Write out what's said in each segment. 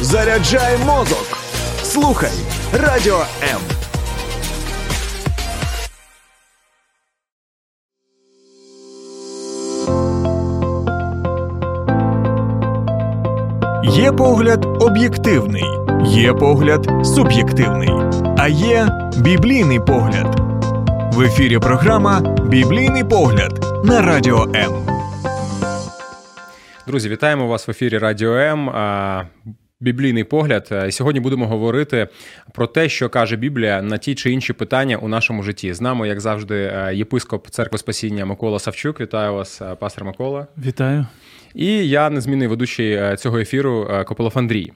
Заряджай мозок. Слухай радіо М. Є погляд об'єктивний, є погляд суб'єктивний, а є біблійний погляд. В ефірі програма Біблійний погляд на радіо М. Друзі, вітаємо вас в ефірі Радіо М. Біблійний погляд. І Сьогодні будемо говорити про те, що каже Біблія на ті чи інші питання у нашому житті. З нами, як завжди, єпископ церкви Спасіння Микола Савчук. Вітаю вас, пастор Микола. Вітаю. І я незмінний ведучий цього ефіру Копилов Андрій.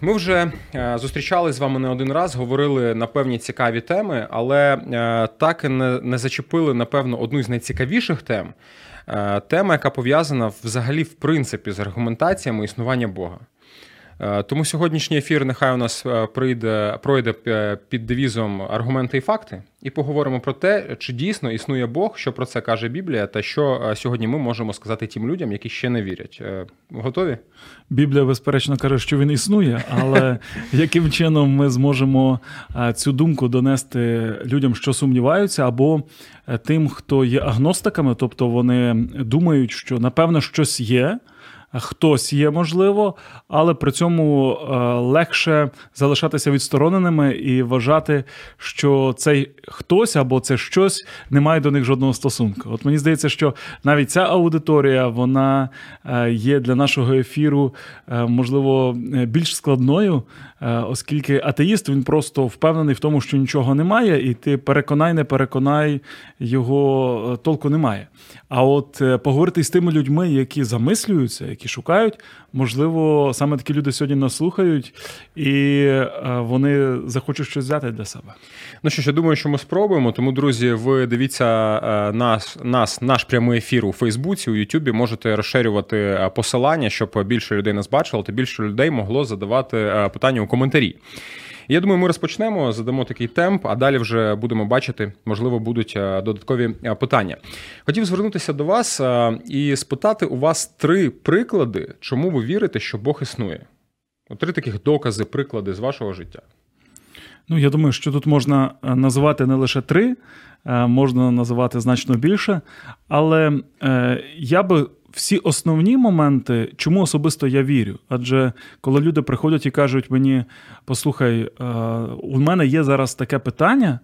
Ми вже зустрічали з вами не один раз, говорили на певні цікаві теми, але так і не зачепили, напевно, одну з найцікавіших тем. Тема, яка пов'язана взагалі в принципі з аргументаціями існування Бога. Е, тому сьогоднішній ефір нехай у нас е, прийде пройде е, під девізом аргументи і факти, і поговоримо про те, чи дійсно існує Бог, що про це каже Біблія, та що сьогодні ми можемо сказати тим людям, які ще не вірять. Готові? Біблія, безперечно, каже, що він існує, але яким чином ми зможемо цю думку донести людям, що сумніваються, або тим, хто є агностиками, тобто вони думають, що напевно щось є хтось є можливо, але при цьому е, легше залишатися відстороненими і вважати, що цей хтось або це щось не має до них жодного стосунку. От мені здається, що навіть ця аудиторія вона е, є для нашого ефіру, е, можливо, більш складною, оскільки атеїст він просто впевнений в тому, що нічого немає, і ти переконай, не переконай, його толку немає. А от поговорити з тими людьми, які замислюються, які шукають. Можливо, саме такі люди сьогодні нас слухають, і е, вони захочуть щось взяти для себе. Ну що ж, я думаю, що ми спробуємо. Тому, друзі, ви дивіться е, нас, нас, наш прямий ефір у Фейсбуці, у Ютубі. Можете розширювати е, посилання, щоб більше людей нас бачило, та більше людей могло задавати питання у коментарі. Я думаю, ми розпочнемо, задамо такий темп, а далі вже будемо бачити, можливо, будуть е, додаткові е, питання. Хотів звернутися до вас е, і спитати у вас три приклади, чому ви вірите, що Бог існує. Три таких докази, приклади з вашого життя. Ну, я думаю, що тут можна називати не лише три, можна називати значно більше. Але я би всі основні моменти, чому особисто я вірю. Адже коли люди приходять і кажуть мені: послухай, е, у мене є зараз таке питання,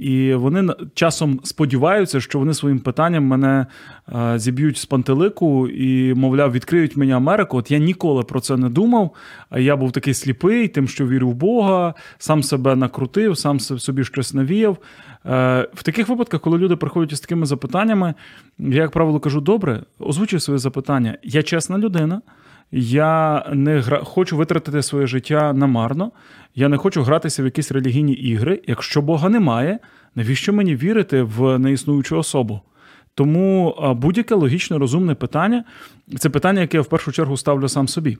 і вони часом сподіваються, що вони своїм питанням мене е, зіб'ють з пантелику і, мовляв, відкриють мені Америку. От я ніколи про це не думав. А я був такий сліпий, тим, що вірю в Бога, сам себе накрутив, сам собі щось навіяв. Е, в таких випадках, коли люди приходять із такими запитаннями, я, як правило, кажу: добре, озвучуй своє запитання. Я чесна людина. Я не гра... хочу витратити своє життя намарно. Я не хочу гратися в якісь релігійні ігри. Якщо Бога немає, навіщо мені вірити в неіснуючу особу? Тому будь-яке логічне, розумне питання це питання, яке я в першу чергу ставлю сам собі.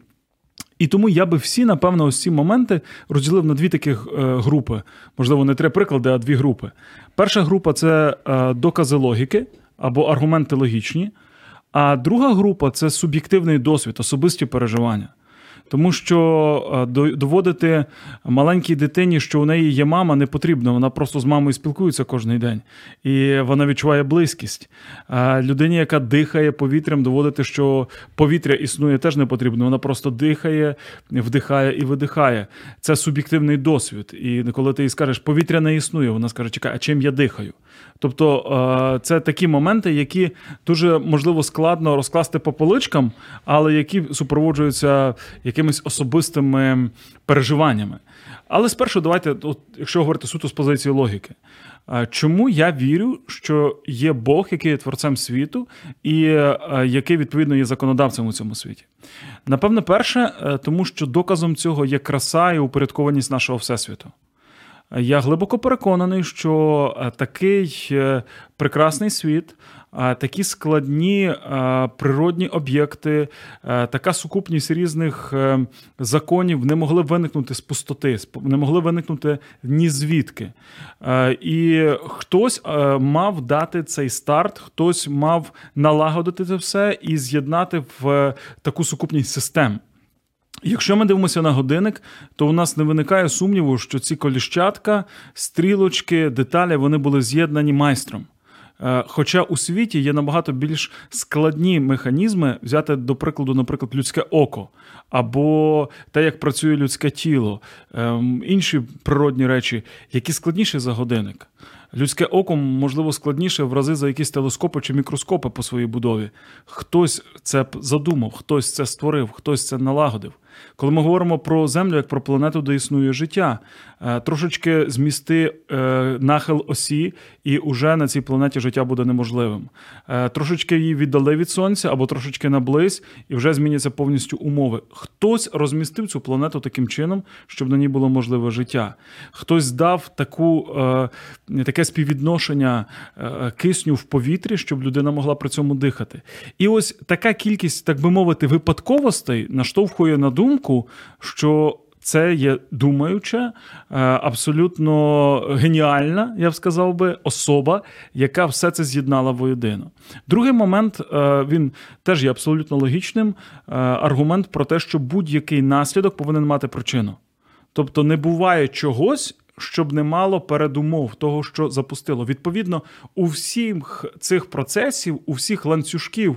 І тому я би всі, напевно, ось ці моменти розділив на дві таких е, групи. Можливо, не три приклади, а дві групи. Перша група це е, докази логіки або аргументи логічні. А друга група це суб'єктивний досвід, особисті переживання. Тому що е, доводити маленькій дитині, що у неї є мама, не потрібно. Вона просто з мамою спілкується кожен день, і вона відчуває близькість. А людині, яка дихає повітрям, доводити, що повітря існує, теж не потрібно. Вона просто дихає, вдихає і видихає. Це суб'єктивний досвід. І коли ти їй скажеш, повітря не існує, вона скаже, чекай, а чим я дихаю? Тобто е, це такі моменти, які дуже можливо складно розкласти по поличкам, але які супроводжуються якимись особистими переживаннями. Але спершу давайте, от, якщо говорити суто з позиції логіки, е, чому я вірю, що є Бог, який є творцем світу, і е, який відповідно є законодавцем у цьому світі? Напевно, перше, тому що доказом цього є краса і упорядкованість нашого всесвіту. Я глибоко переконаний, що е, такий е, прекрасний світ, е, такі складні природні об'єкти, така сукупність різних законів не могли виникнути з пустоти, не могли виникнути ні звідки. І хтось мав дати цей старт, хтось мав налагодити це все і з'єднати в таку сукупність систем. Якщо ми дивимося на годинник, то у нас не виникає сумніву, що ці коліщатка, стрілочки, деталі вони були з'єднані майстром. Е, хоча у світі є набагато більш складні механізми, взяти до прикладу, наприклад, людське око, або те, як працює людське тіло, ем, інші природні речі, які складніші за годинник. Людське око, можливо, складніше в рази за якісь телескопи чи мікроскопи по своїй будові. Хтось це задумав, хтось це створив, хтось це налагодив. Коли ми говоримо про Землю як про планету, де існує життя, е, трошечки змісти е, нахил осі, і уже на цій планеті життя буде неможливим. Е, трошечки її віддали від сонця або трошечки наблизь, і вже зміняться повністю умови. Хтось розмістив цю планету таким чином, щоб на ній було можливе життя. Хтось дав таку, таке співвідношення кисню в повітрі, щоб людина могла при цьому дихати. І ось така кількість, так би мовити, випадковостей наштовхує на думку, що це є думаюча, е, абсолютно геніальна, я б сказав би, особа, яка все це з'єднала воєдино. Другий момент е, він теж є абсолютно логічним. Е, аргумент про те, що будь-який наслідок повинен мати причину. Тобто не буває чогось, щоб не мало передумов того, що запустило. Відповідно, у всіх цих процесів, у всіх ланцюжків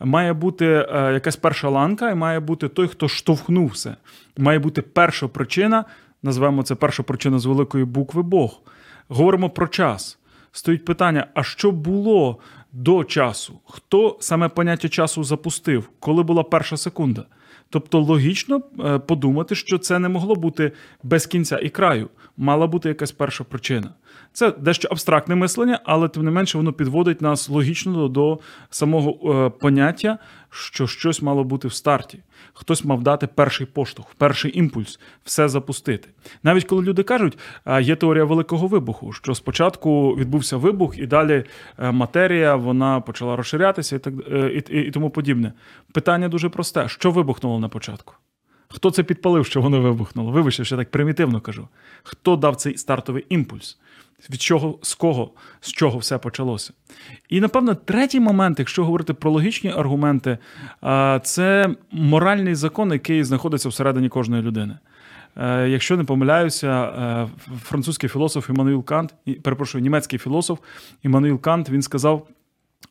має бути е, якась перша ланка, і має бути той, хто штовхнув все. Має бути перша причина. Назвемо це перша причина з великої букви Бог. Говоримо про час. Стоїть питання: а що було до часу? Хто саме поняття часу запустив? Коли була перша секунда? Тобто логічно е, подумати, що це не могло бути без кінця і краю, мала бути якась перша причина. Це дещо абстрактне мислення, але тим не менше воно підводить нас логічно до самого е, поняття, що щось мало бути в старті. Хтось мав дати перший поштовх, перший імпульс, все запустити. Навіть коли люди кажуть, є теорія великого вибуху, що спочатку відбувся вибух, і далі е, матерія вона почала розширятися і так е, і, і, і тому подібне. Питання дуже просте: що вибухнуло на початку? Хто це підпалив, що воно вибухнуло? Вибачте, що я так примітивно кажу. Хто дав цей стартовий імпульс? Від чого, з кого, з чого все почалося. І, напевно, третій момент, якщо говорити про логічні аргументи, це моральний закон, який знаходиться всередині кожної людини. Е, якщо не помиляюся, е, французький філософ Іммануїл Кант, перепрошую, німецький філософ Іммануїл Кант, він сказав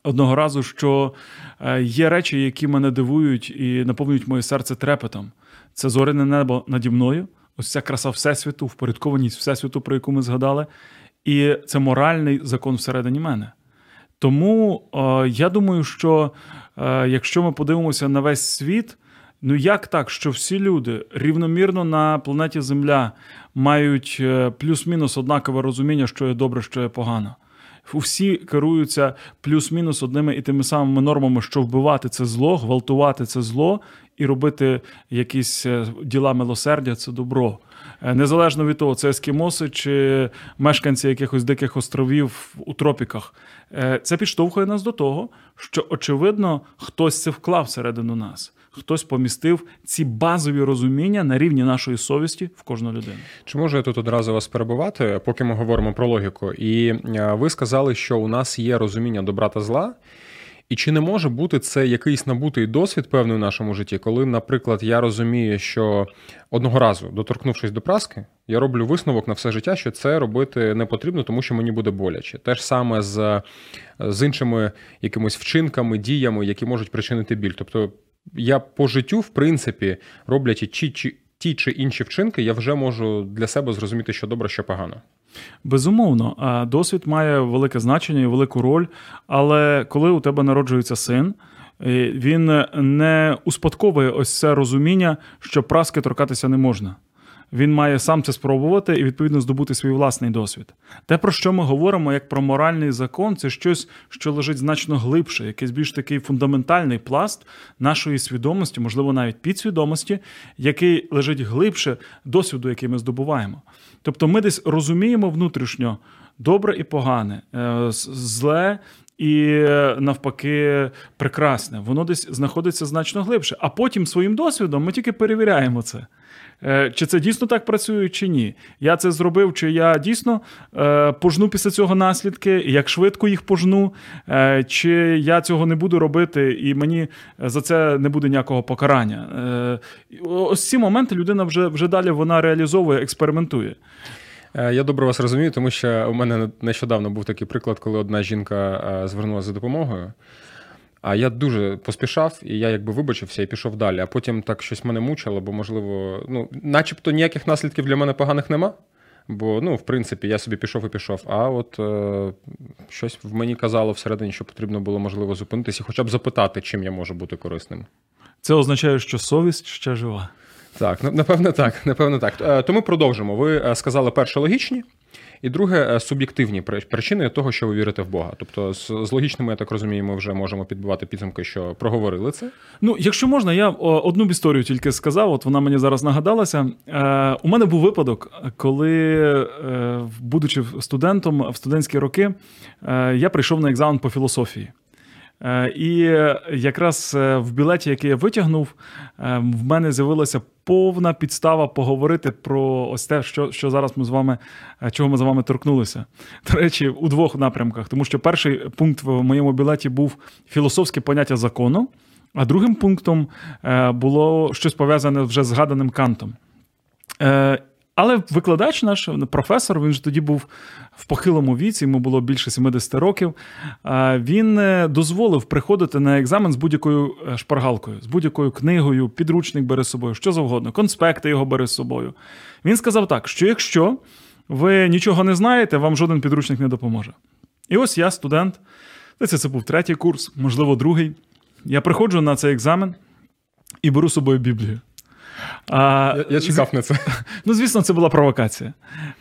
одного разу, що е, є речі, які мене дивують і наповнюють моє серце трепетом. Це зоряне небо наді мною, ось ця краса Всесвіту, впорядкованість Всесвіту, про яку ми згадали. І це моральний закон всередині мене. Тому е, я думаю, що е, якщо ми подивимося на весь світ, ну як так, що всі люди рівномірно на планеті Земля мають е, плюс-мінус однакове розуміння, що є добре, що є погано. Всі керуються плюс-мінус одними і тими самими нормами, що вбивати це зло, гвалтувати це зло і робити якісь е, діла милосердя це добро. Е, незалежно від того, це ескімоси чи мешканці якихось диких островів у тропіках. Е, це підштовхує нас до того, що очевидно хтось це вклав всередину нас. Хтось помістив ці базові розуміння на рівні нашої совісті в кожну людину. Чи можу я тут одразу вас перебувати, поки ми говоримо про логіку? І ви сказали, що у нас є розуміння добра та зла. І чи не може бути це якийсь набутий досвід певний в нашому житті, коли, наприклад, я розумію, що одного разу, доторкнувшись до праски, я роблю висновок на все життя, що це робити не потрібно, тому що мені буде боляче. Те ж саме з з іншими якимись вчинками, діями, які можуть причинити біль. Тобто я по життю, в принципі, роблячи ті чи ті чи інші вчинки, я вже можу для себе зрозуміти, що добре, що погано. Безумовно, досвід має велике значення і велику роль. Але коли у тебе народжується син, е, він не успадковує ось це розуміння, що праски торкатися не можна. Він має сам це спробувати і відповідно здобути свій власний досвід. Те, про що ми говоримо, як про моральний закон, це щось, що лежить значно глибше, якийсь більш такий фундаментальний пласт нашої свідомості, можливо, навіть підсвідомості, який лежить глибше досвіду, який ми здобуваємо. Тобто, ми десь розуміємо внутрішньо добре і погане, е, зле. І е, навпаки, прекрасне, воно десь знаходиться значно глибше. А потім своїм досвідом ми тільки перевіряємо це. Е, чи це дійсно так працює, чи ні? Я це зробив, чи я дійсно е, пожну після цього наслідки, як швидко їх пожну, е, чи я цього не буду робити, і мені за це не буде ніякого покарання. Ось ці моменти людина вже, вже далі вона реалізовує, експериментує. Я добре вас розумію, тому що у мене нещодавно був такий приклад, коли одна жінка звернулася за допомогою. А я дуже поспішав, і я якби вибачився і пішов далі. А потім так щось мене мучило, бо, можливо, ну, начебто ніяких наслідків для мене поганих нема. Бо, ну, в принципі, я собі пішов і пішов. А от е, щось в мені казало всередині, що потрібно було, можливо, зупинитися і хоча б запитати, чим я можу бути корисним. Це означає, що совість ще жива. Так, напевно, так. Напевно, так. Е, то ми продовжимо. Ви е, сказали перше логічні. І друге, е, суб'єктивні причини того, що ви вірите в Бога. Тобто, з, з логічними, я так розумію, ми вже можемо підбивати підсумки, що проговорили це. Ну, якщо можна, я одну історію тільки сказав. От вона мені зараз нагадалася. Е, У мене був випадок, коли, е, будучи студентом в студентські роки, е, я прийшов на екзамен по філософії. Е, і якраз е, в білеті, який я витягнув, е, в мене з'явилася повна підстава поговорити про ось те, що що зараз ми з вами, чого ми з вами торкнулися. До речі, у двох напрямках, тому що перший пункт в моєму білеті був філософське поняття закону, а другим пунктом було щось пов'язане вже з згаданим кантом. Але викладач наш професор, він ж тоді був в похилому віці, йому було більше 70 років. Він е, дозволив приходити на екзамен з будь-якою е, шпаргалкою, з будь-якою книгою, підручник бере з собою, що завгодно, конспекти його бере з собою. Він сказав так: що якщо ви нічого не знаєте, вам жоден підручник не допоможе. І ось я, студент, це, це був третій курс, можливо, другий. Я приходжу на цей екзамен і беру з собою Біблію. А, Я я чекав на це. Ну, звісно, це була провокація.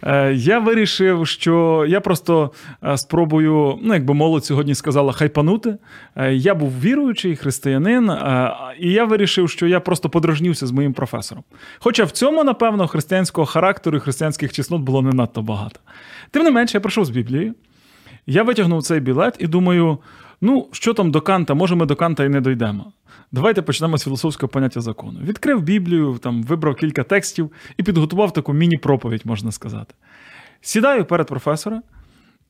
Е, Я вирішив, що я просто е, спробую, ну, якби молодь сьогодні сказала, хайпанути. Е, Я був віруючий християнин, е, і я вирішив, що я просто подражнівся з моїм професором. Хоча в цьому, напевно, християнського характеру і християнських чеснот було не надто багато. Тим не менше, я пройшов з Біблії, я витягнув цей білет і думаю: ну, що там до Канта, може, ми до Канта і не дойдемо. Давайте почнемо з філософського поняття закону. Відкрив Біблію, там вибрав кілька текстів і підготував таку міні-проповідь, можна сказати. Сідаю перед професора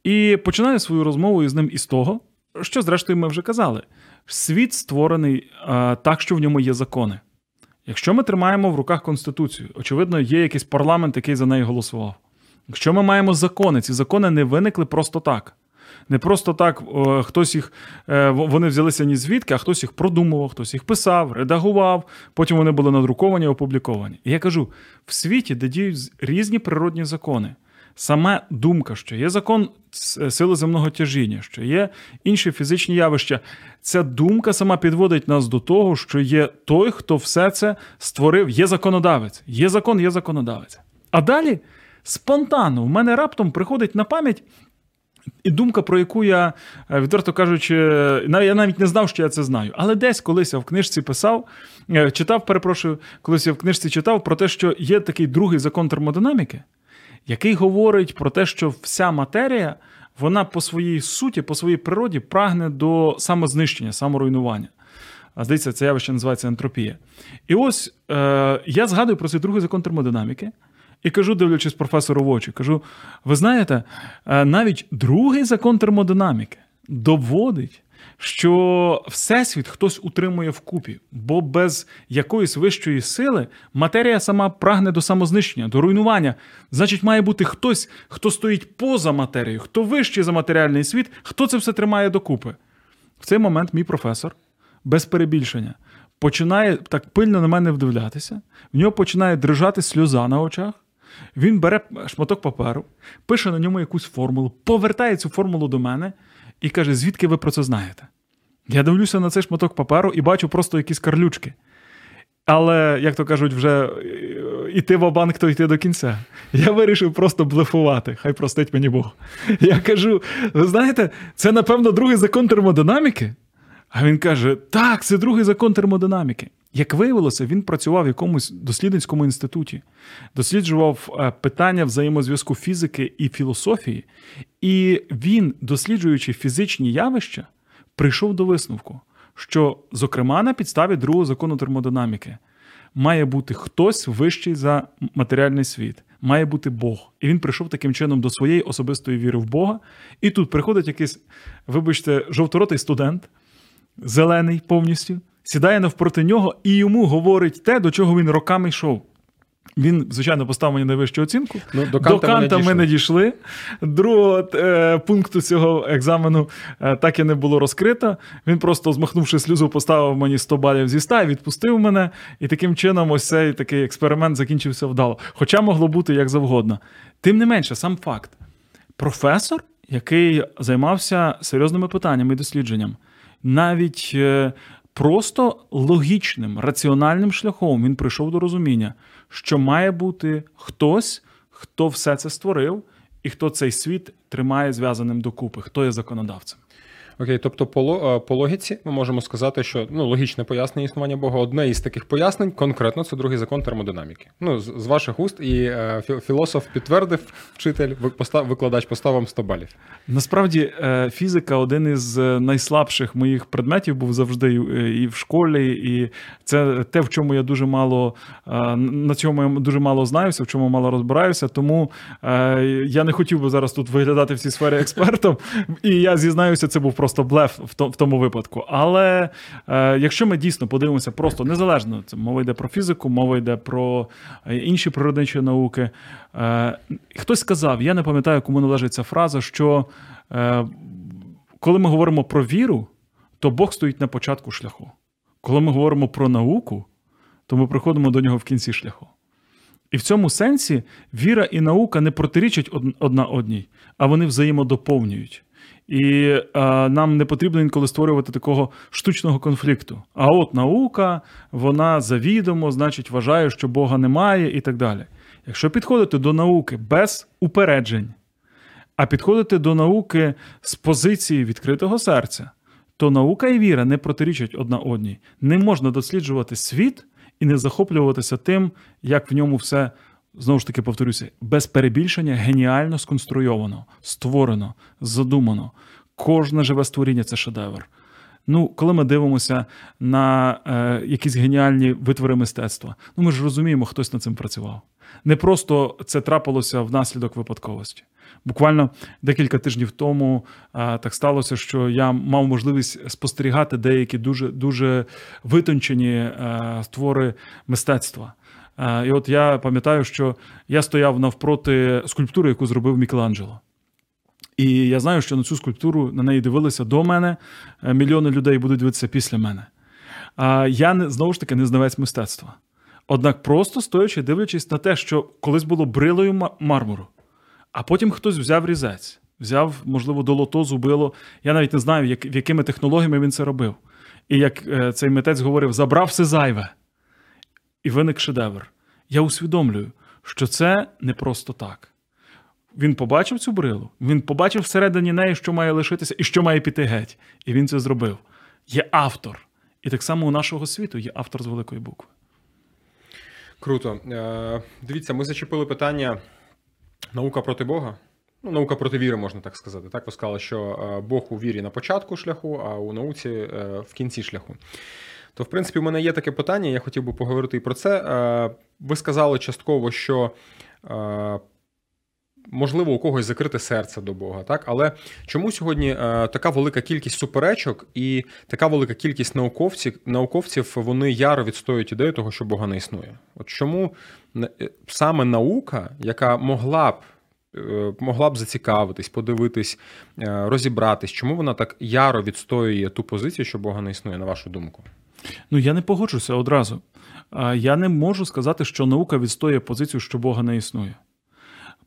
і починаю свою розмову із ним із того, що, зрештою, ми вже казали: світ створений а, так, що в ньому є закони. Якщо ми тримаємо в руках Конституцію, очевидно, є якийсь парламент, який за неї голосував. Якщо ми маємо закони, ці закони не виникли просто так. Не просто так хтось їх е, вони взялися ні звідки, а хтось їх продумував, хтось їх писав, редагував. Потім вони були надруковані, опубліковані. І я кажу: в світі, де діють різні природні закони. Саме думка, що є закон сили земного тяжіння, що є інші фізичні явища. Ця думка сама підводить нас до того, що є той, хто все це створив, є законодавець. Є закон, є законодавець. А далі спонтанно в мене раптом приходить на пам'ять і думка, про яку я, е, відверто кажучи, я навіть не знав, що я це знаю. Але десь колись я в книжці писав, е, читав, перепрошую, колись я в книжці читав про те, що є такий другий закон термодинаміки, який говорить про те, що вся матерія, вона по своїй суті, по своїй природі прагне до самознищення, саморуйнування. А здається, це явище називається ентропія. І ось е, я згадую про цей другий закон термодинаміки. І кажу, дивлячись професору в очі, кажу: ви знаєте, е, навіть другий закон термодинаміки доводить, що всесвіт хтось утримує вкупі, бо без якоїсь вищої сили матерія сама прагне до самознищення, до руйнування. Значить, має бути хтось, хто стоїть поза матерією, хто вищий за матеріальний світ, хто це все тримає докупи. В цей момент мій професор без перебільшення. Починає так пильно на мене вдивлятися, в нього починає дрижати сльоза на очах. Він бере шматок паперу, пише на ньому якусь формулу, повертає цю формулу до мене і каже, звідки ви про це знаєте? Я дивлюся на цей шматок паперу і бачу просто якісь карлючки. Але, як то кажуть, вже іти в банк, то йти до кінця. Я вирішив просто блефувати. Хай простить мені Бог. Я кажу: ви знаєте, це, напевно, другий закон термодинаміки. А він каже: так, це другий закон термодинаміки. Як виявилося, він працював в якомусь дослідницькому інституті, досліджував е, питання взаємозв'язку фізики і філософії, і він, досліджуючи фізичні явища, прийшов до висновку, що, зокрема, на підставі другого закону термодинаміки, має бути хтось вищий за матеріальний світ, має бути Бог. І він прийшов таким чином до своєї особистої віри в Бога. І тут приходить якийсь, вибачте, жовторотий студент, зелений повністю, сідає навпроти нього і йому говорить те, до чого він роками йшов. Він, звичайно, поставив мені найвищу оцінку. Ну, до до Канта ми Канта не ми не дійшли. Другого е, пункту цього екзамену е, так і не було розкрито. Він просто, змахнувши сльозу, поставив мені 100 балів зі 100 і відпустив мене. І таким чином, ось цей такий експеримент закінчився вдало. Хоча могло бути як завгодно. Тим не менше, сам факт: професор, який займався серйозними питаннями і дослідженням, навіть е, просто логічним, раціональним шляхом він прийшов до розуміння, що має бути хтось, хто все це створив, і хто цей світ тримає зв'язаним докупи, хто є законодавцем. Окей, тобто по, е, по логіці ми можемо сказати, що ну, логічне пояснення існування Бога одне із таких пояснень, конкретно це другий закон термодинаміки. Ну, з, з ваших уст, і е, філософ підтвердив, вчитель, викладач поставив вам 100 балів. Насправді, е, фізика один із е, найслабших моїх предметів був завжди і в школі, і це те, в чому я дуже мало на цьому я дуже мало знаюся, в чому мало розбираюся. Тому я не хотів би зараз тут виглядати в цій сфері експертом. І я зізнаюся, це був просто блеф в тому випадку. Але е, якщо ми дійсно подивимося, просто незалежно це мова йде про фізику, мова йде про е, інші природничі науки. Е, Хтось сказав, я не пам'ятаю, кому належить ця фраза, що е, коли ми говоримо про віру, то Бог стоїть на початку шляху. Коли ми говоримо про науку, то ми приходимо до нього в кінці шляху. І в цьому сенсі віра і наука не протирічать одна одній, а вони взаємодоповнюють. І е, нам не потрібно інколи створювати такого штучного конфлікту. А от наука, вона завідомо, значить, вважає, що Бога немає і так далі. Якщо підходити до науки без упереджень, а підходити до науки з позиції відкритого серця, то наука і віра не протирічать одна одній. Не можна досліджувати світ і не захоплюватися тим, як в ньому все, знову ж таки повторюся, без перебільшення геніально сконструйовано, створено, задумано. Кожне живе створіння це шедевр. Ну, коли ми дивимося на е, якісь геніальні витвори мистецтва, ну ми ж розуміємо, хтось над цим працював. Не просто це трапилося внаслідок випадковості. Буквально декілька тижнів тому а, так сталося, що я мав можливість спостерігати деякі дуже дуже витончені а, твори мистецтва. А, і от я пам'ятаю, що я стояв навпроти скульптури, яку зробив Мікеланджело. І я знаю, що на цю скульптуру на неї дивилися до мене. е, Мільйони людей будуть дивитися після мене. А я знову ж таки не знавець мистецтва. Однак, просто стоячи, дивлячись на те, що колись було брилою мармуру, а потім хтось взяв різець, взяв, можливо, долото, зубило. Я навіть не знаю, як, якими технологіями він це робив. І як е, цей митець говорив, забрав все зайве. І виник шедевр. Я усвідомлюю, що це не просто так. Він побачив цю брилу, він побачив всередині неї, що має лишитися і що має піти геть. І він це зробив. Є автор. І так само у нашого світу є автор з великої букви. Круто. Е, Дивіться, ми зачепили питання наука проти Бога. Ну, наука проти віри, можна так сказати. Так, ви сказали, що е, Бог у вірі на початку шляху, а у науці е, в кінці шляху. То, в принципі, у мене є таке питання, я хотів би поговорити і про це. Е, Ви сказали частково, що е, можливо у когось закрите серце до Бога, так? Але чому сьогодні е, така велика кількість суперечок і така велика кількість науковців, науковців вони яро відстоюють ідею того, що Бога не існує? От чому саме наука, яка могла б могла б зацікавитись, подивитись, розібратись, чому вона так яро відстоює ту позицію, що Бога не існує, на вашу думку? Ну, я не погоджуся одразу. Я не можу сказати, що наука відстоює позицію, що Бога не існує.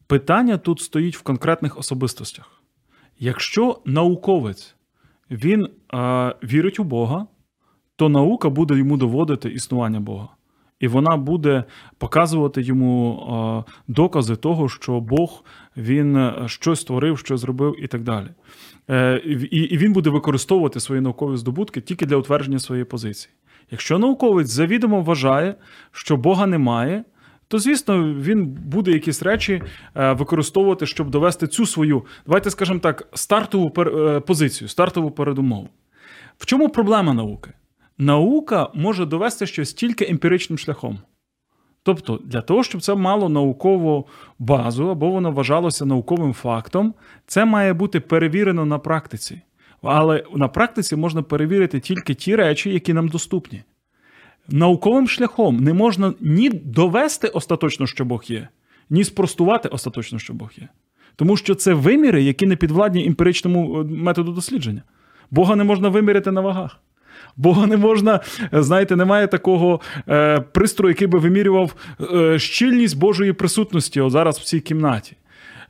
Питання тут стоїть в конкретних особистостях. Якщо науковець він а, вірить у Бога, то наука буде йому доводити існування Бога. І вона буде показувати йому докази того, що Бог він е, щось створив, щось зробив і так далі. Е, і, він буде використовувати свої наукові здобутки тільки для утвердження своєї позиції. Якщо науковець завідомо вважає, що Бога немає, то звісно він буде якісь речі е, використовувати, щоб довести цю свою, давайте скажемо так, стартову позицію, стартову передумову. В чому проблема науки? Наука може довести щось тільки емпіричним шляхом. Тобто, для того, щоб це мало наукову базу або воно вважалося науковим фактом, це має бути перевірено на практиці. Але на практиці можна перевірити тільки ті речі, які нам доступні. Науковим шляхом не можна ні довести остаточно, що Бог є, ні спростувати остаточно, що Бог є. Тому що це виміри, які не підвладні емпіричному е, методу дослідження. Бога не можна виміряти на вагах. Бога не можна, е, знаєте, немає такого е, пристрою, який би вимірював е, щільність Божої присутності от зараз в цій кімнаті.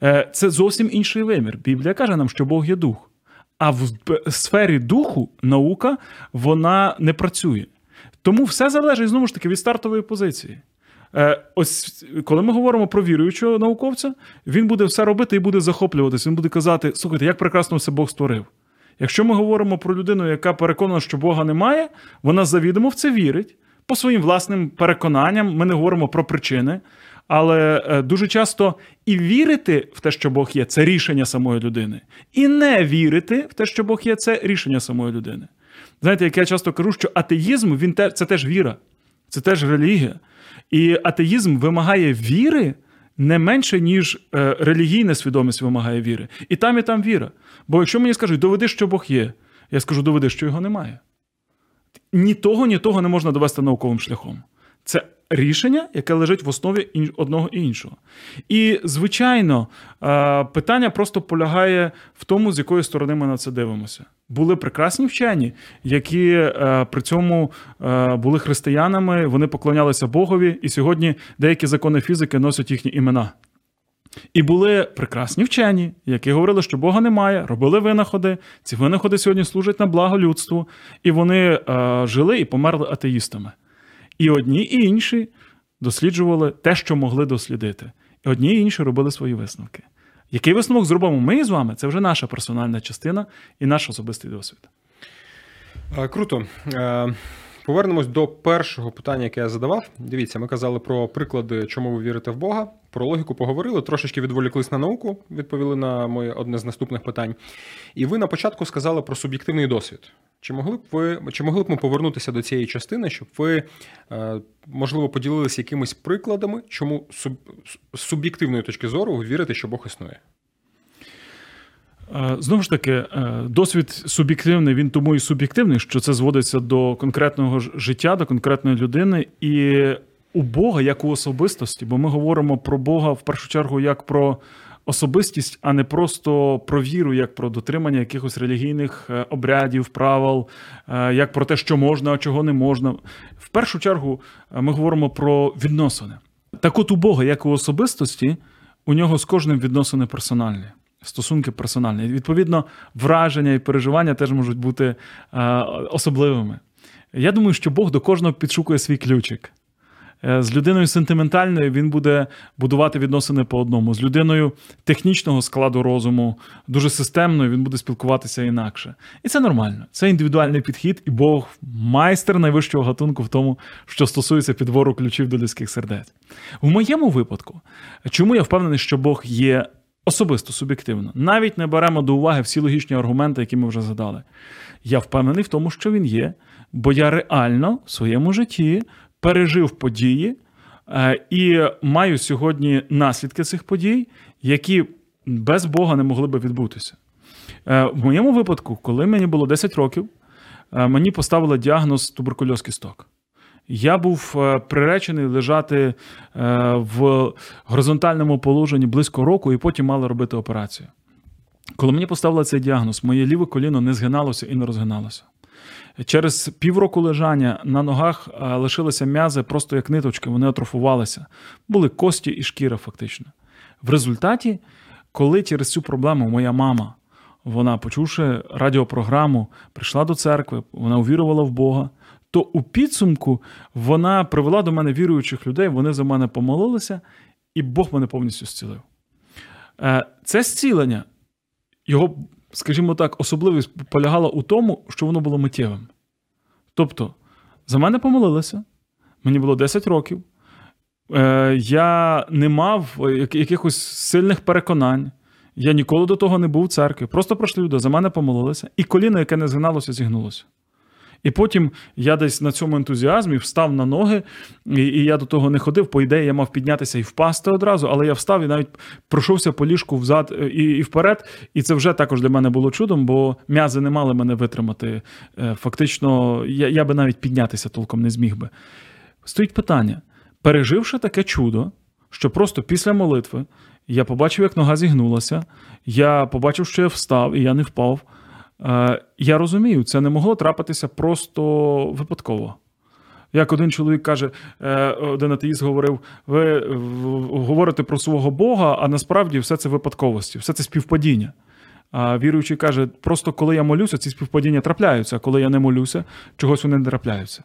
Е, Це зовсім інший вимір. Біблія каже нам, що Бог є дух. А в сфері духу наука вона не працює. Тому все залежить знову ж таки від стартової позиції. Е, Ось коли ми говоримо про віруючого науковця, він буде все робити і буде захоплюватися. Він буде казати: слухайте, як прекрасно все Бог створив. Якщо ми говоримо про людину, яка переконана, що Бога немає, вона завідомо в це вірить по своїм власним переконанням. Ми не говоримо про причини. Але е, дуже часто і вірити в те, що Бог є, це рішення самої людини. І не вірити в те, що Бог є, це рішення самої людини. Знаєте, як я часто кажу, що атеїзм він це теж віра, це теж релігія. І атеїзм вимагає віри не менше, ніж е, релігійна свідомість вимагає віри. І там, і там віра. Бо якщо мені скажуть, доведи, що Бог є, я скажу, доведи, що його немає. Ні того, ні того не можна довести науковим шляхом. Це рішення, яке лежить в основі одного і іншого. І, звичайно, питання просто полягає в тому, з якої сторони ми на це дивимося. Були прекрасні вчені, які е, при цьому е, були християнами, вони поклонялися Богові, і сьогодні деякі закони фізики носять їхні імена. І були прекрасні вчені, які говорили, що Бога немає, робили винаходи. Ці винаходи сьогодні служать на благо людству, і вони е, жили і померли атеїстами. І одні і інші досліджували те, що могли дослідити. І одні і інші робили свої висновки. Який висновок зробимо ми з вами? Це вже наша персональна частина і наш особистий досвід. Круто. Е, Повернемось до першого питання, яке я задавав. Дивіться, ми казали про приклади, чому ви вірите в Бога. Про логіку поговорили, трошечки відволіклись на науку, відповіли на моє одне з наступних питань. І ви на початку сказали про суб'єктивний досвід. Чи могли б ви чи могли б ми повернутися до цієї частини, щоб ви е, можливо поділилися якимись прикладами, чому з суб'єктивної точки зору ви вірите, що Бог існує? Е, знову ж таки, е, досвід суб'єктивний, він тому і суб'єктивний, що це зводиться до конкретного життя, до конкретної людини, і у Бога як у особистості, бо ми говоримо про Бога в першу чергу як про особистість, а не просто про віру, як про дотримання якихось релігійних е, обрядів, правил, як про те, що можна, а чого не можна. В першу чергу ми говоримо про відносини. Так, от у Бога, як у особистості, у нього з кожним відносини персональні стосунки персональні. Відповідно, враження і переживання теж можуть бути е, особливими. Я думаю, що Бог до кожного підшукує свій ключик. Е, з людиною сентиментальною він буде будувати відносини по одному. З людиною технічного складу розуму, дуже системною, він буде спілкуватися інакше. І це нормально. Це індивідуальний підхід, і Бог майстер найвищого гатунку в тому, що стосується підбору ключів до людських сердець. В моєму випадку, чому я впевнений, що Бог є Особисто суб'єктивно. Навіть не беремо до уваги всі логічні аргументи, які ми вже задали. Я впевнений в тому, що він є, бо я реально в своєму житті пережив події е, і маю сьогодні наслідки цих подій, які без Бога не могли би відбутися. Е, в моєму випадку, коли мені було 10 років, е, мені поставили діагноз туберкульоз кісток я був приречений лежати в горизонтальному положенні близько року, і потім мали робити операцію. Коли мені поставили цей діагноз, моє ліве коліно не згиналося і не розгиналося. Через півроку лежання на ногах е, лишилися м'язи просто як ниточки, вони атрофувалися. Були кості і шкіра, фактично. В результаті, коли через цю проблему моя мама, вона, почувши радіопрограму, прийшла до церкви, вона увірувала в Бога, то у підсумку вона привела до мене віруючих людей, вони за мене помолилися, і Бог мене повністю зцілив. Е, це зцілення, його, скажімо так, особливість полягала у тому, що воно було миттєвим. Тобто, за мене помолилися, мені було 10 років, е, я не мав якихось сильних переконань. Я ніколи до того не був в церкві. Просто пройшли люди, за мене помолилися, і коліно, яке не згиналося, зігнулося. І потім я десь на цьому ентузіазмі встав на ноги, і і я до того не ходив. По ідеї, я мав піднятися і впасти одразу, але я встав і навіть пройшовся по ліжку взад е, і і вперед. І це вже також для мене було чудом, бо м'язи не мали мене витримати. Е, фактично, я, я би навіть піднятися толком не зміг би. Стоїть питання: переживши таке чудо, що просто після молитви я побачив, як нога зігнулася, я побачив, що я встав, і я не впав. Е, я розумію, це не могло трапитися просто випадково. Як один чоловік каже, е, один атеїст говорив: ви говорите про свого Бога, а насправді все це випадковості, все це співпадіння. А віруючий каже, просто коли я молюся, ці співпадіння трапляються, а коли я не молюся, чогось вони не трапляються.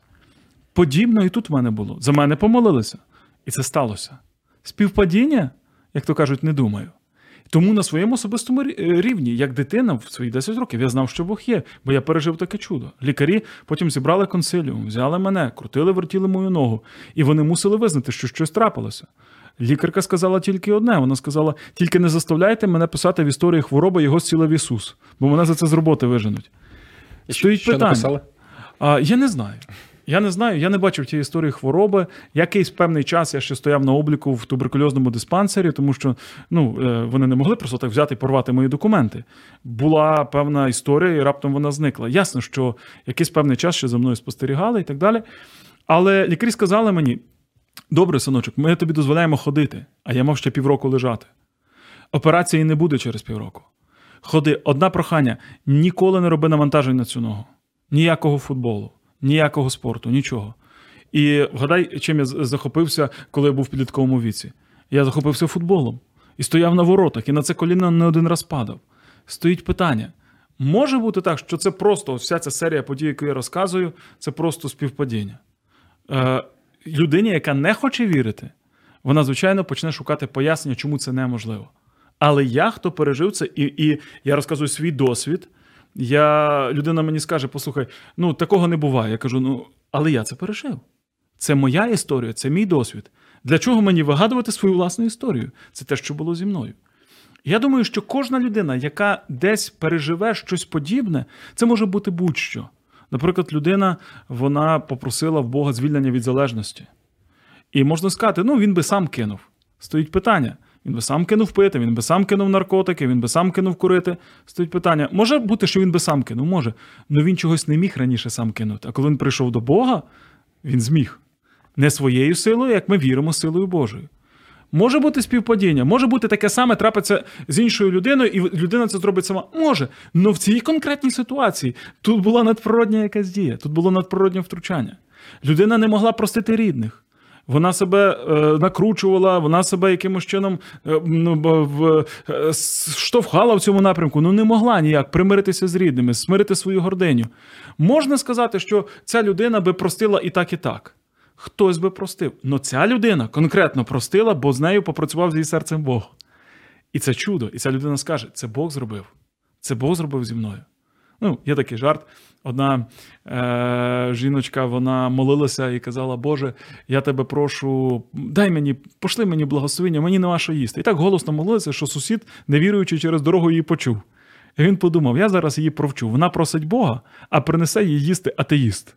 Подібно і тут в мене було. За мене помолилися. І це сталося. Співпадіння, як то кажуть, не думаю. Тому на своєму особистому е, рівні, як дитина в свої 10 років, я знав, що Бог є, бо я пережив таке чудо. Лікарі потім зібрали консиліум, взяли мене, крутили, вертіли мою ногу, і вони мусили визнати, що щось трапилося. Лікарка сказала тільки одне: вона сказала: тільки не заставляйте мене писати в історії хвороби його зцілив Ісус, бо мене за це з роботи виженуть. Стоїть що питання. Написали? А, Я не знаю. Я не знаю, я не бачив тієї історії хвороби. Якийсь певний час я ще стояв на обліку в туберкульозному диспансері, тому що ну, е, вони не могли просто так взяти і порвати мої документи. Була певна історія, і раптом вона зникла. Ясно, що якийсь певний час ще за мною спостерігали і так далі. Але лікарі сказали мені: добре, синочок, ми тобі дозволяємо ходити, а я мав ще півроку лежати. Операції не буде через півроку. Ходи, одна прохання: ніколи не роби навантажень на цю ногу, ніякого футболу ніякого спорту, нічого. І вгадай, чим я захопився, коли я був в підлітковому віці. Я захопився футболом і стояв на воротах, і на це коліно не один раз падав. Стоїть питання: може бути так, що це просто вся ця серія подій, яку я розказую, це просто співпадіння. Е, Людині, яка не хоче вірити, вона, звичайно, почне шукати пояснення, чому це неможливо. Але я, хто пережив це, і, і я розказую свій досвід. Я, Людина мені скаже: послухай, ну такого не буває. Я кажу, ну, але я це пережив. Це моя історія, це мій досвід. Для чого мені вигадувати свою власну історію? Це те, що було зі мною. Я думаю, що кожна людина, яка десь переживе щось подібне, це може бути будь-що. Наприклад, людина вона попросила в Бога звільнення від залежності. І можна сказати, ну він би сам кинув. Стоїть питання. Він би сам кинув пити, він би сам кинув наркотики, він би сам кинув курити. Стоїть питання: може бути, що він би сам кинув? Може. Але він чогось не міг раніше сам кинути. А коли він прийшов до Бога, він зміг. Не своєю силою, як ми віримо, силою Божою. Може бути співпадіння, може бути таке саме трапиться з іншою людиною, і людина це зробить сама. Може. Але в цій конкретній ситуації тут була надприродня якась дія, тут було надприроднє втручання. Людина не могла простити рідних. Вона себе е, накручувала, вона себе якимось чином е, ну, в, е, штовхала в цьому напрямку. Ну не могла ніяк примиритися з рідними, смирити свою гординю. Можна сказати, що ця людина би простила і так, і так. Хтось би простив. Но ця людина конкретно простила, бо з нею попрацював з серцем Бог. І це чудо. І ця людина скаже: це Бог зробив. Це Бог зробив зі мною. Ну, є такий жарт. Одна е, жіночка вона молилася і казала: Боже, я тебе прошу, дай мені, пошли мені благословення, мені нема що їсти. І так голосно молилася, що сусід, не віруючи через дорогу, її почув. І він подумав: я зараз її провчу. Вона просить Бога, а принесе їй їсти атеїст.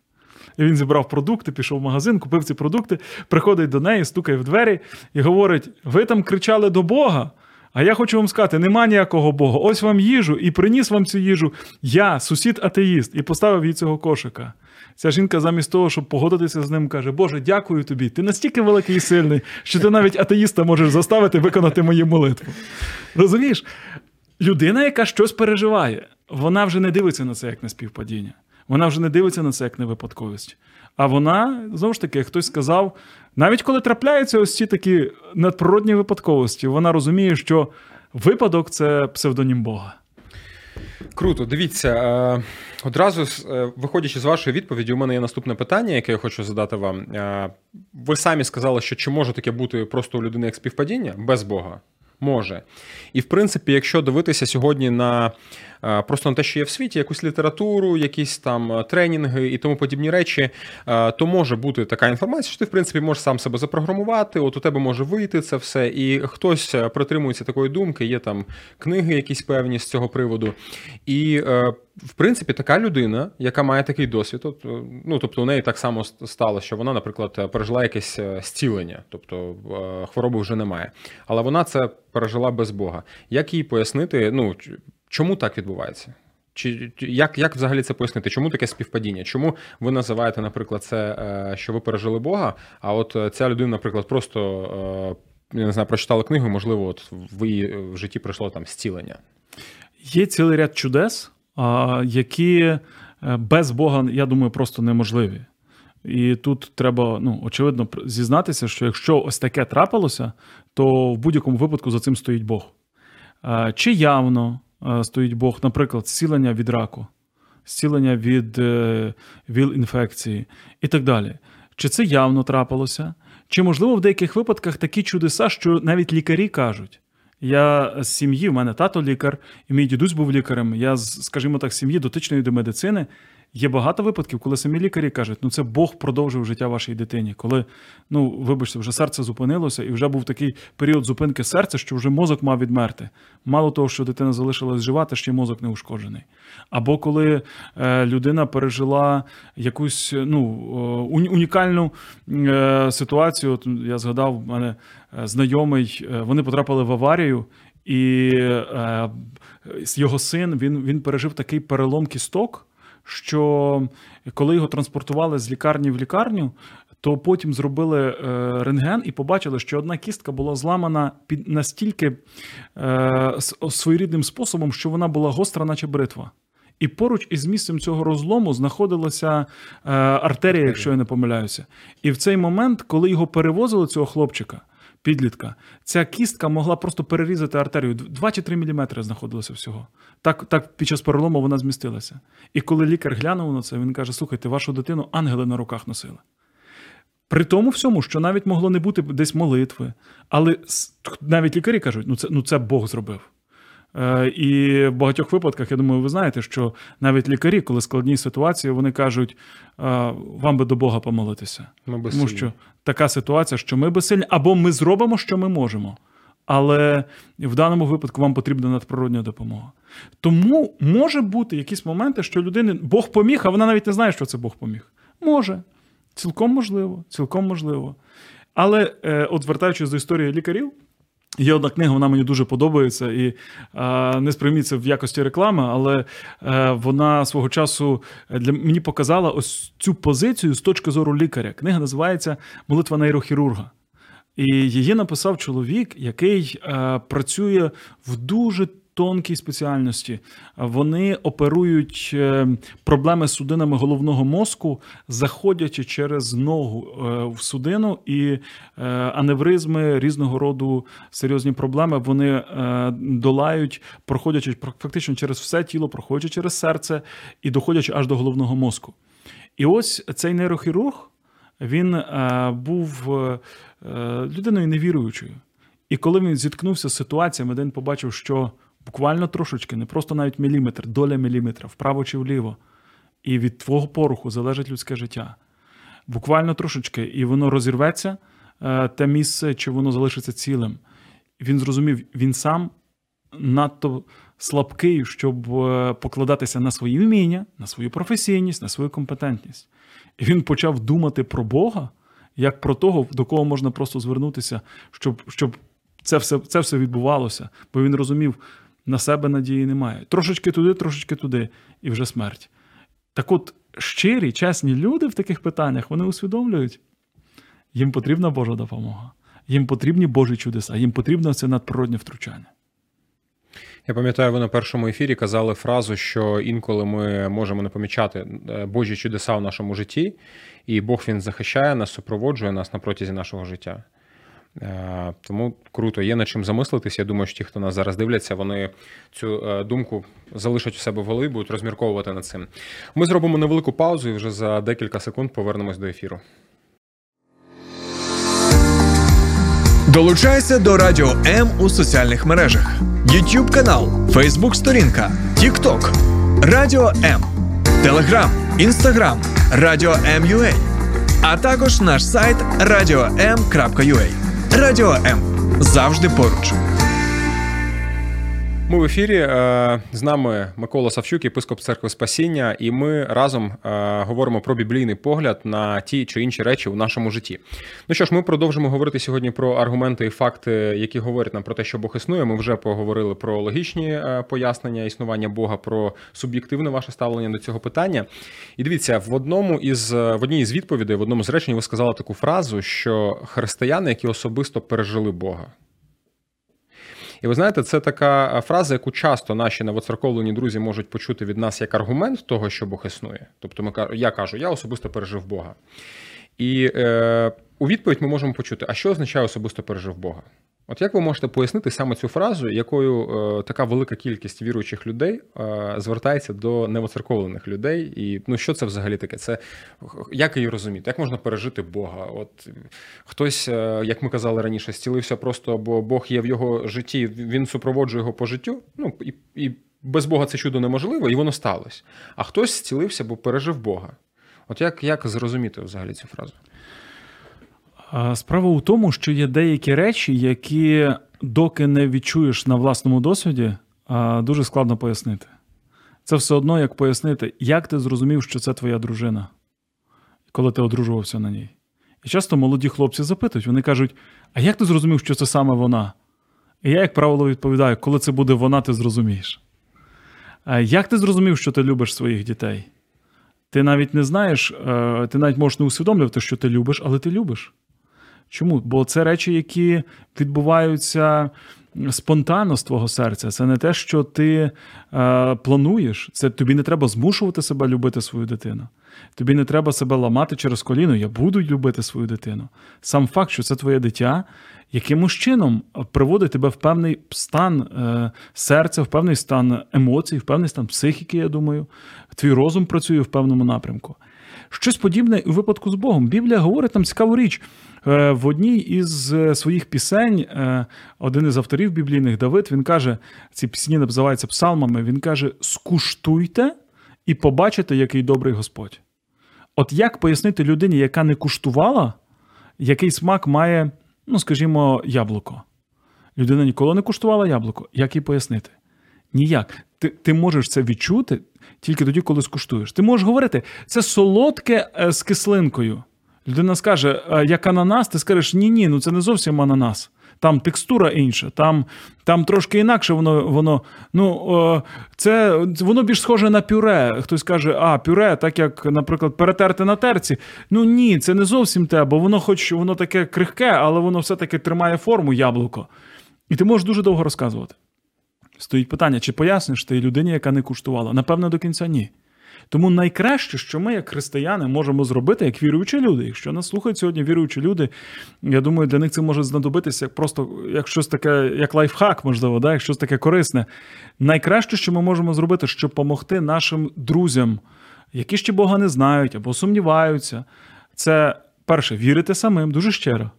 І він зібрав продукти, пішов в магазин, купив ці продукти, приходить до неї, стукає в двері і говорить: Ви там кричали до Бога. А я хочу вам сказати, нема ніякого Бога. Ось вам їжу і приніс вам цю їжу. Я, сусід атеїст, і поставив їй цього кошика. Ця жінка, замість того, щоб погодитися з ним, каже: Боже, дякую тобі. Ти настільки великий і сильний, що ти навіть атеїста можеш заставити виконати мою молитву. Розумієш? Людина, яка щось переживає, вона вже не дивиться на це як на співпадіння. Вона вже не дивиться на це як на випадковість. А вона, знову ж таки, хтось сказав, навіть коли трапляються ось ці такі надприродні випадковості, вона розуміє, що випадок це псевдонім Бога. Круто, дивіться. Е, одразу е, виходячи з вашої відповіді, у мене є наступне питання, яке я хочу задати вам. Е, ви самі сказали, що чи може таке бути просто у людини як співпадіння без Бога? Може. І в принципі, якщо дивитися сьогодні на просто на те, що є в світі, якусь літературу, якісь там е, тренінги і тому подібні речі, е, то може бути така інформація, що ти в принципі можеш сам себе запрограмувати. От у тебе може вийти це все, і хтось притримується такої думки. Є там книги, якісь певні з цього приводу. І в принципі, така людина, яка має такий досвід, от, ну тобто у неї так само стало, що вона, наприклад, пережила якесь зцілення, тобто хвороби вже немає. Але вона це пережила без Бога. Як їй пояснити, ну чому так відбувається? Чи як як взагалі це пояснити? Чому таке співпадіння? Чому ви називаєте, наприклад, це, е, що ви пережили Бога? А от е, ця людина, наприклад, просто е, я не знаю, прочитала книгу, можливо, от в її в житті пройшло там зцілення? Є цілий ряд чудес, які без Бога, я думаю, просто неможливі. І тут треба, ну, очевидно, зізнатися, що якщо ось таке трапилося, то в будь-якому випадку за цим стоїть Бог. Чи явно, стоїть Бог, наприклад, зцілення від раку, зцілення від е, віл-інфекції і так далі. Чи це явно трапилося? Чи, можливо, в деяких випадках такі чудеса, що навіть лікарі кажуть? Я з сім'ї, в мене тато лікар, і мій дідусь був лікарем. Я, скажімо так, сім'ї дотичної до медицини. Є багато випадків, коли самі лікарі кажуть, ну це Бог продовжив життя вашій дитині. Коли, ну вибачте, вже серце зупинилося, і вже був такий період зупинки серця, що вже мозок мав відмерти. Мало того, що дитина залишилась жива, та ще й мозок не ушкоджений. Або коли е, людина пережила якусь ну, унікальну е, ситуацію. От я згадав, в мене е, знайомий, е, вони потрапили в аварію. І е, його син він він пережив такий перелом кісток, що коли його транспортували з лікарні в лікарню, то потім зробили е, рентген і побачили, що одна кістка була зламана під настільки е, своєрідним способом, що вона була гостра, наче бритва. І поруч із місцем цього розлому знаходилася е, артерія, якщо я не помиляюся. І в цей момент, коли його перевозили, цього хлопчика, підлітка, ця кістка могла просто перерізати артерію. 2 чи 3 мм знаходилося всього. Так так під час перелому вона змістилася. І коли лікар глянув на це, він каже: слухайте, вашу дитину ангели на руках носили. При тому всьому, що навіть могло не бути десь молитви. Але навіть лікарі кажуть, ну це ну це Бог зробив. Е, і в багатьох випадках, я думаю, ви знаєте, що навіть лікарі, коли складні ситуації, вони кажуть, е, вам би до Бога помолитися. Ми Тому що така ситуація, що ми безсильні, або ми зробимо, що ми можемо. Але в даному випадку вам потрібна надприродня допомога. Тому може бути якісь моменти, що людини Бог поміг, а вона навіть не знає, що це Бог поміг. Може. Цілком можливо, цілком можливо. Але, е, от звертаючись до історії лікарів, Є одна книга, вона мені дуже подобається, і е, не сприйміть це в якості реклами, але е, вона свого часу для мені показала ось цю позицію з точки зору лікаря. Книга називається Молитва нейрохірурга. І її написав чоловік, який е, працює в дуже тонкій спеціальності. Вони оперують е, проблеми з судинами головного мозку, заходячи через ногу е, в судину, і е, аневризми різного роду серйозні проблеми вони долають, проходячи фактично через все тіло, проходячи через серце і доходячи аж до головного мозку. І ось цей нейрохірург він був людиною невіруючою. І коли він зіткнувся з ситуаціями, він побачив, що буквально трошечки, не просто навіть міліметр, доля міліметра, вправо чи вліво. І від твого поруху залежить людське життя. Буквально трошечки, і воно розірветься, е, те місце, чи воно залишиться цілим. Він зрозумів, він сам надто слабкий, щоб е, покладатися на свої вміння, на свою професійність, на свою компетентність. І він почав думати про Бога, як про того, до кого можна просто звернутися, щоб щоб це все, це все відбувалося. Бо він розумів, на себе надії немає. Трошечки туди, трошечки туди, і вже смерть. Так от щирі, чесні люди в таких питаннях вони усвідомлюють, їм потрібна Божа допомога, їм потрібні Божі чудеса, їм потрібно це надприродне втручання. Я пам'ятаю, ви на першому ефірі казали фразу, що інколи ми можемо не помічати е, Божі чудеса в нашому житті, і Бог він захищає нас, супроводжує нас на протязі нашого життя. Е, тому круто, є над чим замислитись. Я думаю, що ті, хто нас зараз дивляться, вони цю е, думку залишать у себе в голові, будуть розмірковувати над цим. Ми зробимо невелику паузу і вже за декілька секунд повернемось до ефіру. Долучайся до Радіо М у соціальних мережах: YouTube канал, Facebook сторінка, TikTok, Радіо М, Телеграм, Інстаграм, Радіо М.Ua, а також наш сайт radio.m.ua. Радіо М завжди поруч. Ми в ефірі е, з нами Микола Савчук, єпископ церкви Спасіння, і ми разом е, говоримо про біблійний погляд на ті чи інші речі у нашому житті. Ну що ж, ми продовжимо говорити сьогодні про аргументи і факти, які говорять нам про те, що Бог існує. Ми вже поговорили про логічні е, пояснення існування Бога, про суб'єктивне ваше ставлення до цього питання. І дивіться, в одному із в одній із відповідей, в одному з речень, ви сказали таку фразу, що християни, які особисто пережили Бога. І ви знаєте, це така фраза, яку часто наші новоцерковлені друзі можуть почути від нас як аргумент того, що Бог існує. Тобто, ми я кажу, я особисто пережив Бога. І е, у відповідь ми можемо почути, а що означає особисто пережив Бога? От як ви можете пояснити саме цю фразу, якою е, така велика кількість віруючих людей е, звертається до невоцерковлених людей? І ну що це взагалі таке? Це як її розуміти? Як можна пережити Бога? От хтось, е, як ми казали раніше, зцілився просто, бо Бог є в його житті, він супроводжує його по життю. Ну і, і без Бога це чудо неможливо, і воно сталося. А хтось зцілився, бо пережив Бога. От як, як зрозуміти взагалі цю фразу? Справа у тому, що є деякі речі, які доки не відчуєш на власному досвіді, дуже складно пояснити. Це все одно як пояснити, як ти зрозумів, що це твоя дружина, коли ти одружувався на ній. І часто молоді хлопці запитують, вони кажуть: а як ти зрозумів, що це саме вона? І я, як правило, відповідаю, коли це буде вона, ти зрозумієш. А Як ти зрозумів, що ти любиш своїх дітей? Ти навіть не знаєш, е, ти навіть можеш не усвідомлювати, що ти любиш, але ти любиш. Чому? Бо це речі, які відбуваються спонтанно з твого серця. Це не те, що ти е, плануєш. Це тобі не треба змушувати себе любити свою дитину. Тобі не треба себе ламати через коліно. Я буду любити свою дитину. Сам факт, що це твоє дитя, якимось чином приводить тебе в певний стан е, серця, в певний стан емоцій, в певний стан психіки, я думаю. Твій розум працює в певному напрямку. Щось подібне у випадку з Богом. Біблія говорить там цікаву річ. Е, в одній із е, своїх пісень е, один із авторів біблійних Давид він каже: ці пісні називаються псалмами. Він каже: скуштуйте і побачите, який добрий Господь. От як пояснити людині, яка не куштувала, який смак має, ну скажімо, яблуко? Людина ніколи не куштувала яблуко. Як їй пояснити? Ніяк. Ти ти можеш це відчути тільки тоді, коли скуштуєш. Ти можеш говорити, це солодке з кислинкою. Людина скаже, як ананас, ти скажеш, ні-ні, ну це не зовсім ананас. Там текстура інша, там там трошки інакше воно. воно, ну, це, Воно більш схоже на пюре. Хтось каже, а, пюре, так як, наприклад, перетерти на терці. Ну ні, це не зовсім те, бо воно хоч воно таке крихке, але воно все-таки тримає форму яблуко. І ти можеш дуже довго розказувати. Стоїть питання, чи поясниш ти людині, яка не куштувала? Напевно, до кінця ні. Тому найкраще, що ми, як християни, можемо зробити, як віруючі люди. Якщо нас слухають сьогодні віруючі люди, я думаю, для них це може знадобитися просто як щось таке, як лайфхак, можливо, да? як щось таке корисне. Найкраще, що ми можемо зробити, щоб допомогти нашим друзям, які ще Бога не знають або сумніваються, це перше вірити самим дуже щиро,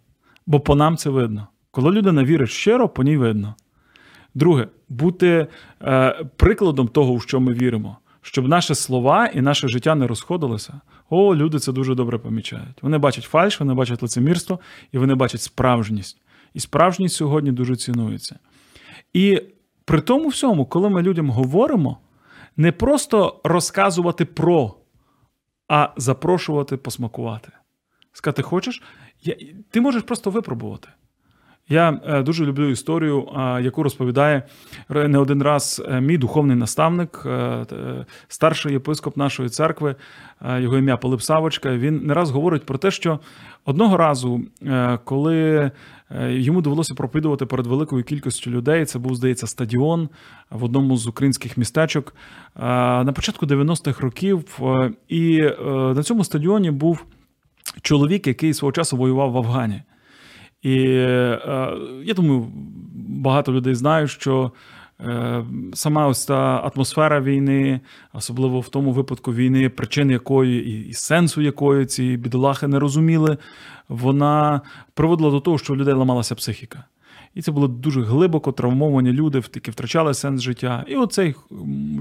бо по нам це видно. Коли людина вірить щиро, по ній видно. Друге, бути е, прикладом того, в що ми віримо щоб наші слова і наше життя не розходилося. О, люди це дуже добре помічають. Вони бачать фальш, вони бачать лицемірство, і вони бачать справжність. І справжність сьогодні дуже цінується. І при тому всьому, коли ми людям говоримо, не просто розказувати про, а запрошувати посмакувати. Сказати, хочеш? Ти можеш просто випробувати. Я е, дуже люблю історію, яку розповідає не один раз е, мій духовний наставник, е, старший єпископ нашої церкви, його ім'я Пилип Савочка. Він не раз говорить про те, що одного разу, коли йому довелося проповідувати перед великою кількістю людей, це був, здається, стадіон в одному з українських містечок на початку 90-х років, і на цьому стадіоні був чоловік, який свого часу воював в Афгані. І е, я думаю, багато людей знають, що е, сама ось та атмосфера війни, особливо в тому випадку війни, причин якої і сенсу якої ці бідолахи не розуміли, вона приводила до того, що у людей ламалася психіка. І це були дуже глибоко травмовані люди, які втрачали сенс життя. І оцей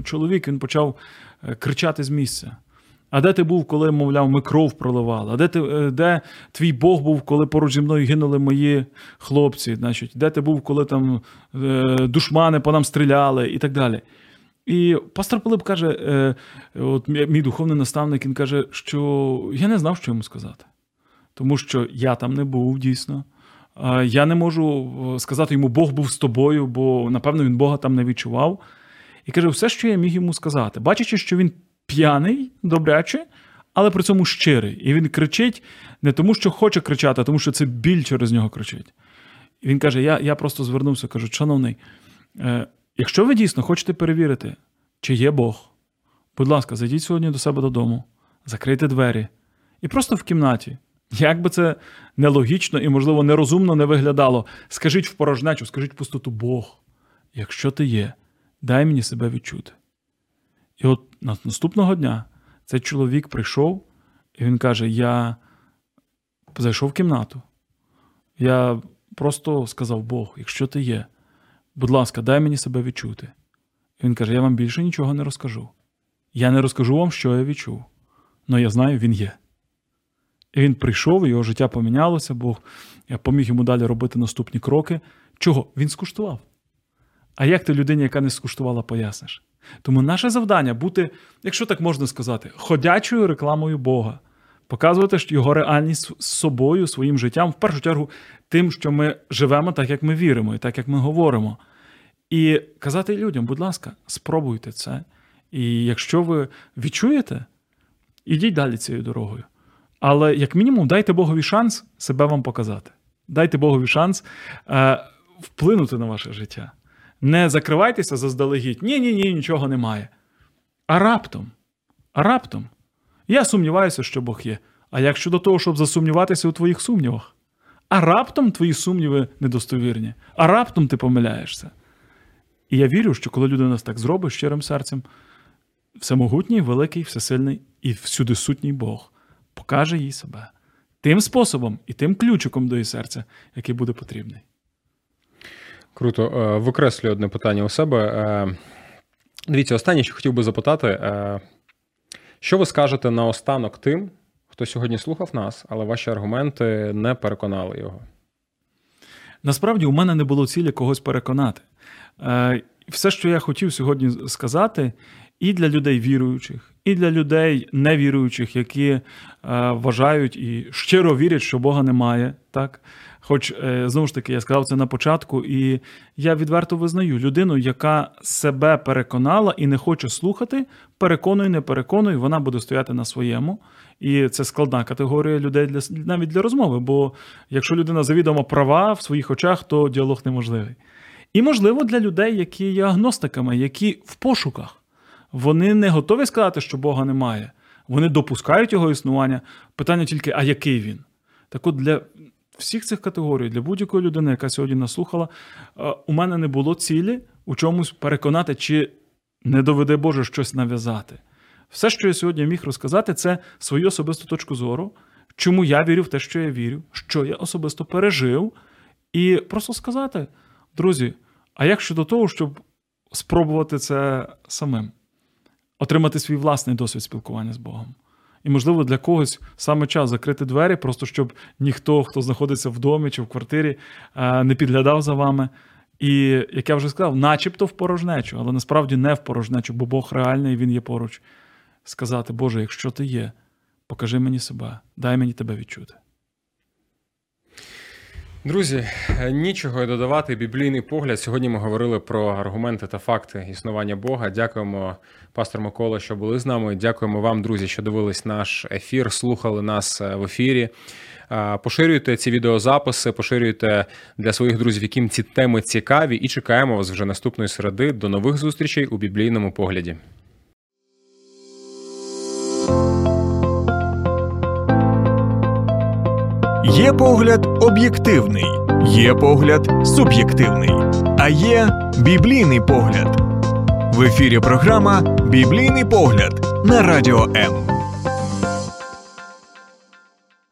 чоловік він почав е, кричати з місця. А де ти був, коли, мовляв, ми кров проливали? А де ти, е, де твій Бог був, коли поруч зі мною гинули мої хлопці? Значить, Де ти був, коли там е, душмани по нам стріляли і так далі? І пастор Пилип каже: е, от мій духовний наставник, він каже, що я не знав, що йому сказати. Тому що я там не був дійсно. Я не можу сказати йому, Бог був з тобою, бо, напевно, він Бога там не відчував. І каже, все, що я міг йому сказати, бачачи, що він п'яний, добряче, але при цьому щирий. І він кричить не тому, що хоче кричати, а тому, що це біль через нього кричить. І він каже: Я я просто звернувся, кажу, шановний, е, якщо ви дійсно хочете перевірити, чи є Бог, будь ласка, зайдіть сьогодні до себе додому, закрийте двері і просто в кімнаті. Як би це нелогічно і, можливо, нерозумно не виглядало, скажіть в порожнечу, скажіть в пустоту Бог, якщо ти є, дай мені себе відчути. І от наступного дня цей чоловік прийшов, і він каже: Я зайшов в кімнату. Я просто сказав Бог, якщо ти є, будь ласка, дай мені себе відчути. І він каже: Я вам більше нічого не розкажу. Я не розкажу вам, що я відчув. але я знаю, він є. І він прийшов, його життя помінялося, Бог поміг йому далі робити наступні кроки. Чого? Він скуштував. А як ти людині, яка не скуштувала, поясниш? Тому наше завдання бути, якщо так можна сказати, ходячою рекламою Бога, показувати його реальність з собою, своїм життям, в першу чергу, тим, що ми живемо так, як ми віримо, і так, як ми говоримо. І казати людям, будь ласка, спробуйте це. І якщо ви відчуєте, ідіть далі цією дорогою. Але, як мінімум, дайте Богові шанс себе вам показати. Дайте Богові шанс е, вплинути на ваше життя. Не закривайтеся заздалегідь. Ні, ні, ні, нічого немає. А раптом, а раптом, я сумніваюся, що Бог є. А як щодо того, щоб засумніватися у твоїх сумнівах? А раптом твої сумніви недостовірні, а раптом ти помиляєшся. І я вірю, що коли людина так зробить щирим серцем, всемогутній, великий, всесильний і всюди сутній Бог покаже їй себе тим способом і тим ключиком до її серця, який буде потрібний. Круто. Е, викреслюю одне питання у себе. Е, дивіться, останнє, що хотів би запитати, е, що ви скажете на останок тим, хто сьогодні слухав нас, але ваші аргументи не переконали його? Насправді у мене не було цілі когось переконати. Все, що я хотів сьогодні сказати, і для людей віруючих, і для людей невіруючих, які вважають і щиро вірять, що Бога немає. так? Хоч е, знову ж таки я сказав це на початку, і я відверто визнаю людину, яка себе переконала і не хоче слухати, переконуй, не переконуй, вона буде стояти на своєму. І це складна категорія людей для навіть для розмови. Бо якщо людина завідомо права в своїх очах, то діалог неможливий. І можливо для людей, які є агностиками, які в пошуках вони не готові сказати, що Бога немає. Вони допускають його існування. Питання тільки, а який він? Так от для всіх цих категорій, для будь-якої людини, яка сьогодні нас слухала, е, у мене не було цілі у чомусь переконати, чи не доведе Боже щось нав'язати. Все, що я сьогодні міг розказати, це свою особисту точку зору, чому я вірю в те, що я вірю, що я особисто пережив, і просто сказати, друзі, а як щодо того, щоб спробувати це самим? отримати свій власний досвід спілкування з Богом. І, можливо, для когось саме час закрити двері, просто щоб ніхто, хто знаходиться в домі чи в квартирі, е, не підглядав за вами. І, як я вже сказав, начебто в порожнечу, але насправді не в порожнечу, бо Бог реальний і Він є поруч. Сказати, Боже, якщо ти є, покажи мені себе, дай мені тебе відчути. Друзі, нічого додавати. Біблійний погляд. Сьогодні ми говорили про аргументи та факти існування Бога. Дякуємо, пастор Микола, що були з нами. Дякуємо вам, друзі, що дивились наш ефір, слухали нас е, в ефірі. Поширюйте ці відеозаписи, поширюйте для своїх друзів, яким ці теми цікаві, і чекаємо вас вже наступної середи. До нових зустрічей у біблійному погляді. Є погляд об'єктивний, є погляд суб'єктивний, а є біблійний погляд. В ефірі програма Біблійний погляд на радіо М.